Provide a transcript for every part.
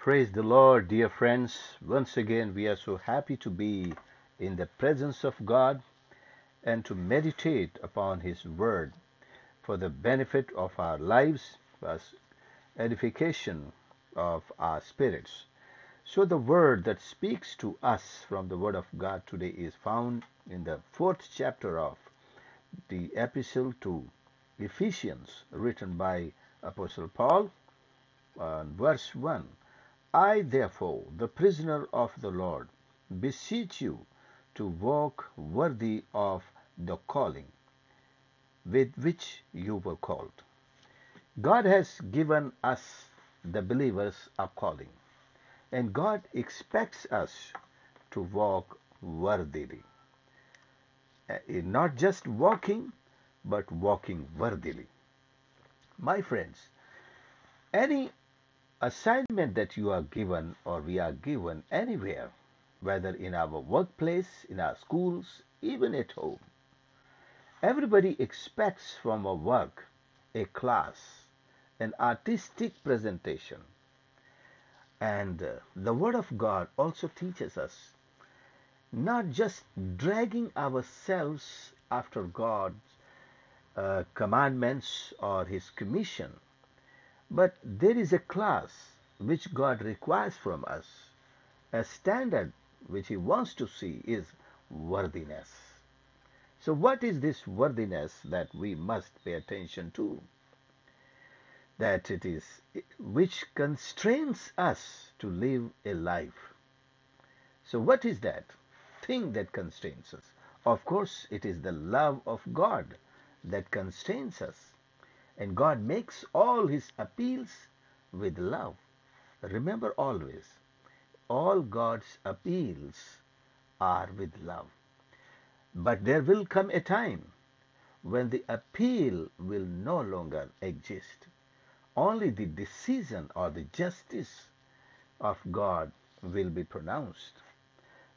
Praise the Lord, dear friends. Once again, we are so happy to be in the presence of God and to meditate upon His Word for the benefit of our lives, as edification of our spirits. So, the word that speaks to us from the Word of God today is found in the fourth chapter of the epistle to Ephesians, written by Apostle Paul, uh, verse 1. I, therefore, the prisoner of the Lord, beseech you to walk worthy of the calling with which you were called. God has given us, the believers, a calling, and God expects us to walk worthily. Uh, Not just walking, but walking worthily. My friends, any assignment that you are given or we are given anywhere, whether in our workplace, in our schools, even at home, everybody expects from a work, a class, an artistic presentation. And uh, the Word of God also teaches us not just dragging ourselves after God's uh, commandments or His commission, but there is a class which God requires from us, a standard which He wants to see is worthiness. So, what is this worthiness that we must pay attention to? That it is which constrains us to live a life. So, what is that thing that constrains us? Of course, it is the love of God that constrains us. And God makes all his appeals with love. Remember always, all God's appeals are with love. But there will come a time when the appeal will no longer exist. Only the decision or the justice of God will be pronounced.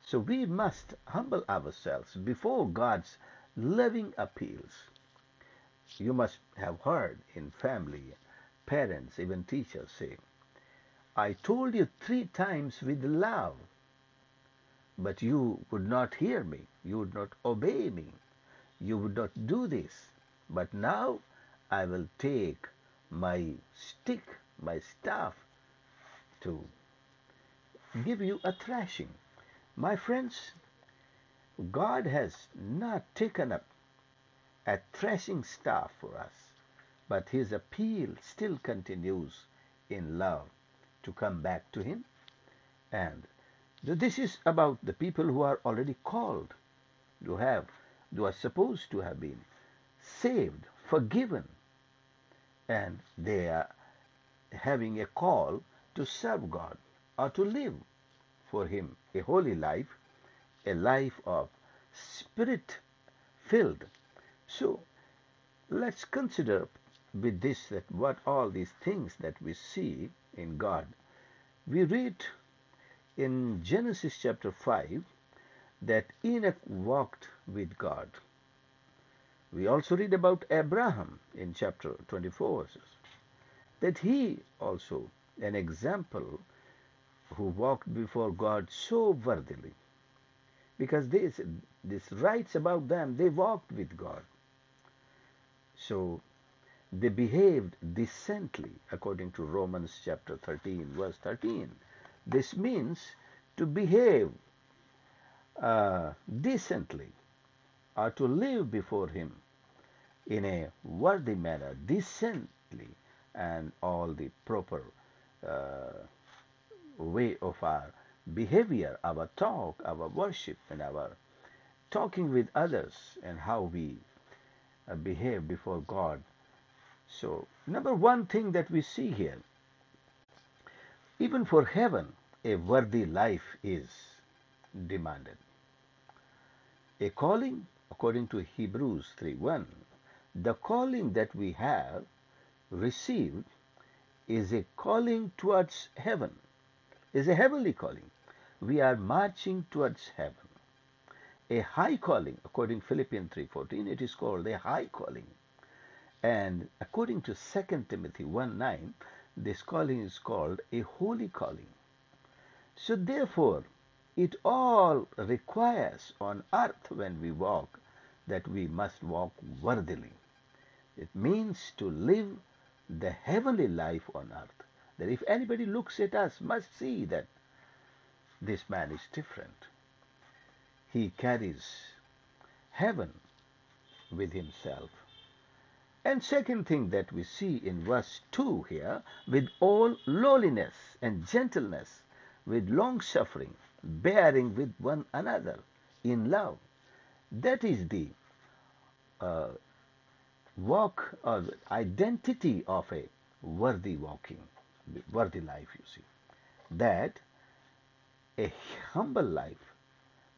So we must humble ourselves before God's loving appeals. You must have heard in family, parents, even teachers say, I told you three times with love, but you would not hear me, you would not obey me, you would not do this. But now I will take my stick, my staff, to give you a thrashing. My friends, God has not taken up a threshing staff for us, but his appeal still continues in love to come back to him. And this is about the people who are already called, who have, who are supposed to have been saved, forgiven, and they are having a call to serve God or to live for Him a holy life, a life of spirit filled. So let's consider with this that what all these things that we see in God. We read in Genesis chapter 5 that Enoch walked with God. We also read about Abraham in chapter 24 that he also an example who walked before God so worthily because this this writes about them they walked with God so they behaved decently according to Romans chapter 13 verse 13 this means to behave uh, decently or to live before him in a worthy manner decently and all the proper uh, way of our behavior, our talk, our worship, and our talking with others, and how we behave before God. So, number one thing that we see here, even for heaven, a worthy life is demanded. A calling, according to Hebrews 3:1, the calling that we have received is a calling towards heaven, is a heavenly calling. We are marching towards heaven. A high calling, according to Philippians 3:14, it is called a high calling. And according to 2 Timothy 1 9, this calling is called a holy calling. So, therefore, it all requires on earth when we walk that we must walk worthily. It means to live the heavenly life on earth. That if anybody looks at us, must see that this man is different. He carries heaven with himself. And second thing that we see in verse 2 here, with all lowliness and gentleness, with long suffering, bearing with one another in love. That is the uh, walk or identity of a worthy walking, worthy life, you see. That a humble life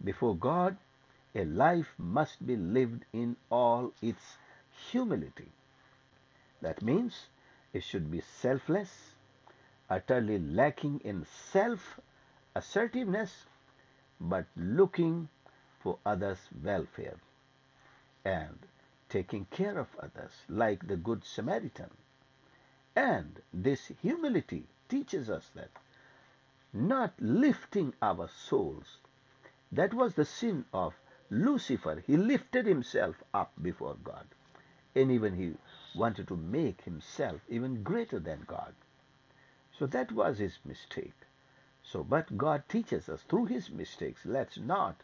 before God, a life must be lived in all its humility. That means it should be selfless, utterly lacking in self assertiveness, but looking for others' welfare and taking care of others like the Good Samaritan. And this humility teaches us that not lifting our souls. That was the sin of Lucifer. He lifted himself up before God. And even he wanted to make himself even greater than God. So that was his mistake. So, but God teaches us through his mistakes, let's not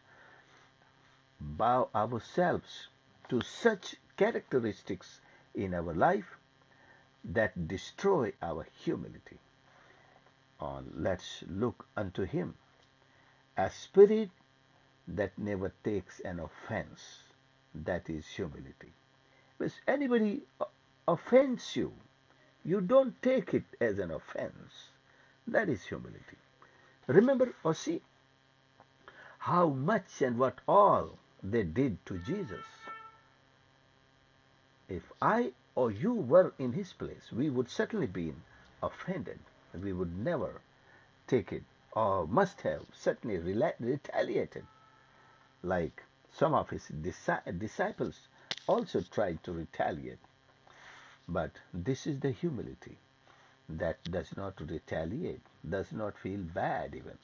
bow ourselves to such characteristics in our life that destroy our humility on, let's look unto him. A spirit that never takes an offense, that is humility. If anybody offends you, you don't take it as an offense. That is humility. Remember or see how much and what all they did to Jesus. If I or you were in his place, we would certainly be offended we would never take it or must have certainly retaliated like some of his disciples also tried to retaliate. But this is the humility that does not retaliate, does not feel bad even,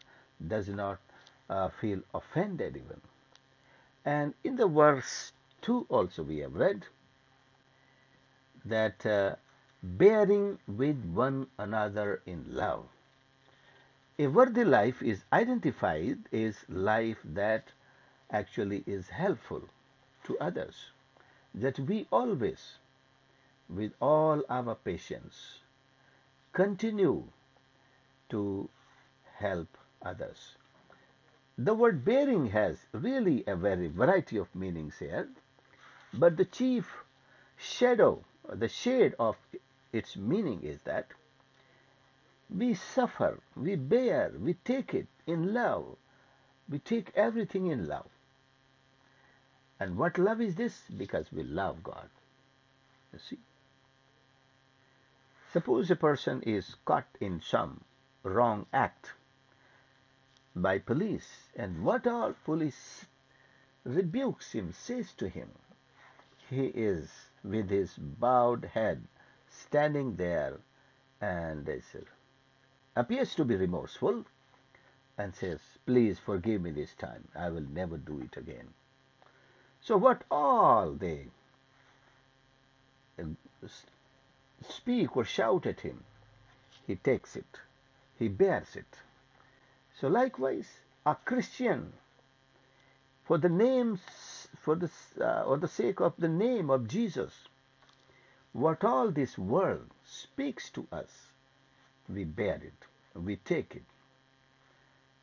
does not uh, feel offended even. And in the verse 2 also we have read that uh, bearing with one another in love. A worthy life is identified as life that actually is helpful to others, that we always, with all our patience, continue to help others. The word bearing has really a very variety of meanings here, but the chief shadow, the shade of its meaning is that we suffer, we bear, we take it in love. We take everything in love. And what love is this? Because we love God. You see? Suppose a person is caught in some wrong act by police, and what all police rebukes him, says to him, he is with his bowed head standing there and appears to be remorseful and says, Please forgive me this time. I will never do it again. So, what all they uh, speak or shout at him, he takes it, he bears it. So, likewise, a Christian, for the names, for the, uh, or the sake of the name of Jesus, what all this world speaks to us, we bear it, we take it.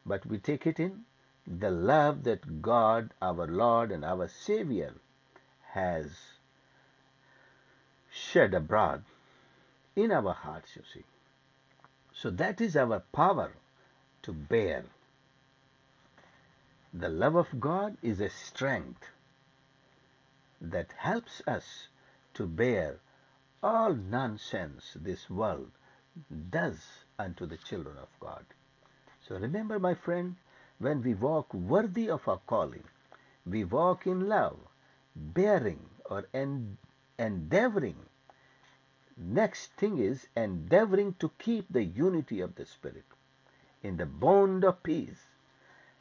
But we take it in the love that God, our Lord and our Savior, has shed abroad in our hearts, you see. So that is our power to bear. The love of God is a strength that helps us to bear all nonsense this world does unto the children of God. So remember, my friend, when we walk worthy of our calling, we walk in love, bearing or en- endeavoring Next thing is endeavoring to keep the unity of the Spirit in the bond of peace,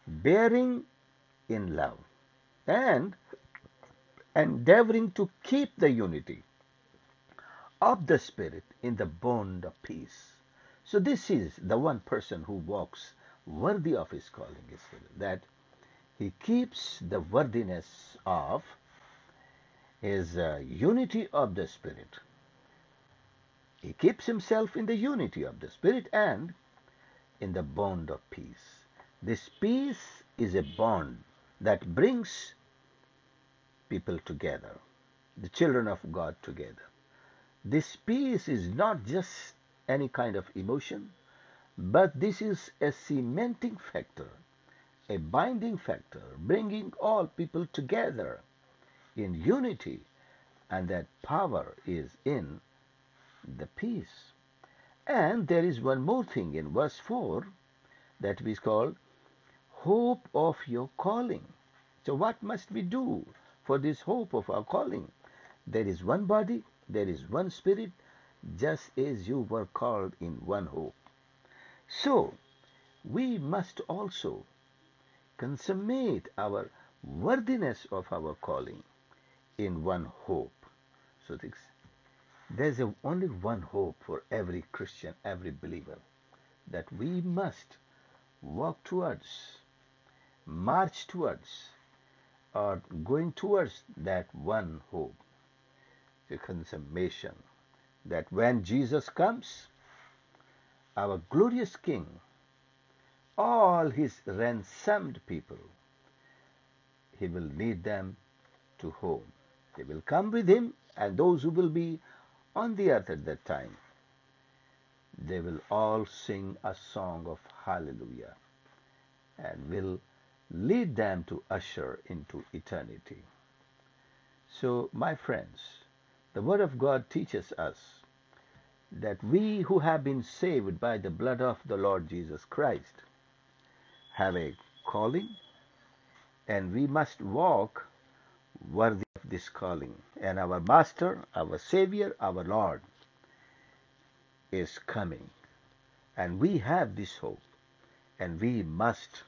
bearing in love, and endeavoring to keep the unity of the Spirit in the bond of peace. So, this is the one person who walks worthy of his calling, is that he keeps the worthiness of his uh, unity of the Spirit. He keeps himself in the unity of the Spirit and in the bond of peace. This peace is a bond that brings people together, the children of God together. This peace is not just any kind of emotion, but this is a cementing factor, a binding factor, bringing all people together in unity, and that power is in the peace. And there is one more thing in verse 4 that is called hope of your calling. So, what must we do for this hope of our calling? There is one body, there is one spirit, just as you were called in one hope. So, we must also consummate our worthiness of our calling in one hope. So, there's a, only one hope for every Christian, every believer, that we must walk towards, march towards, or going towards that one hope, the consummation, that when Jesus comes, our glorious King, all his ransomed people, he will lead them to home. They will come with him, and those who will be on the earth at that time, they will all sing a song of hallelujah and will lead them to usher into eternity. So, my friends, the Word of God teaches us that we who have been saved by the blood of the Lord Jesus Christ have a calling and we must walk worthy of this calling. And our Master, our Savior, our Lord is coming. And we have this hope. And we must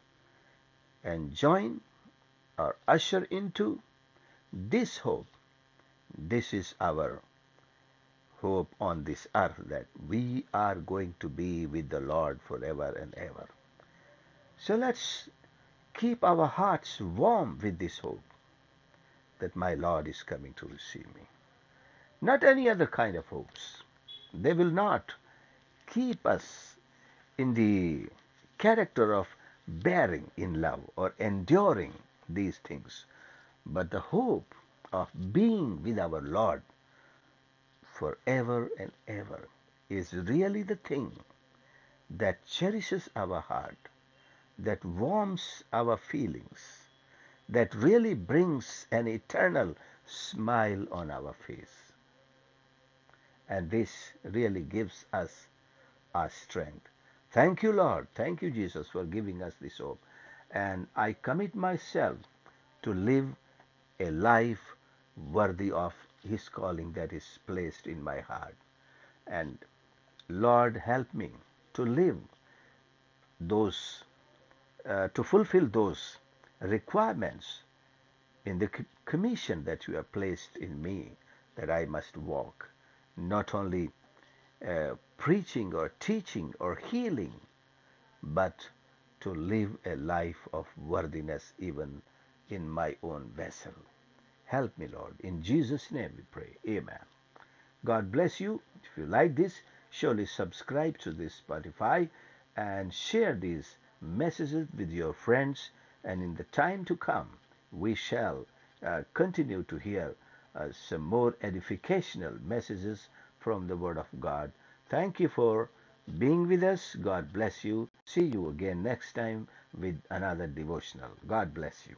enjoin or usher into this hope. This is our hope on this earth that we are going to be with the Lord forever and ever. So let's keep our hearts warm with this hope that my Lord is coming to receive me. Not any other kind of hopes. They will not keep us in the character of bearing in love or enduring these things, but the hope of being with our Lord forever and ever is really the thing that cherishes our heart, that warms our feelings, that really brings an eternal smile on our face. And this really gives us our strength. Thank you, Lord. Thank you, Jesus, for giving us this hope. And I commit myself to live a life worthy of His calling that is placed in my heart. And Lord, help me to live those, uh, to fulfill those requirements in the commission that you have placed in me that I must walk, not only uh, preaching or teaching or healing, but to live a life of worthiness even in my own vessel. Help me, Lord. In Jesus' name we pray. Amen. God bless you. If you like this, surely subscribe to this Spotify and share these messages with your friends and in the time to come, we shall uh, continue to hear uh, some more edificational messages from the Word of God. Thank you for being with us. God bless you. See you again next time with another devotional. God bless you.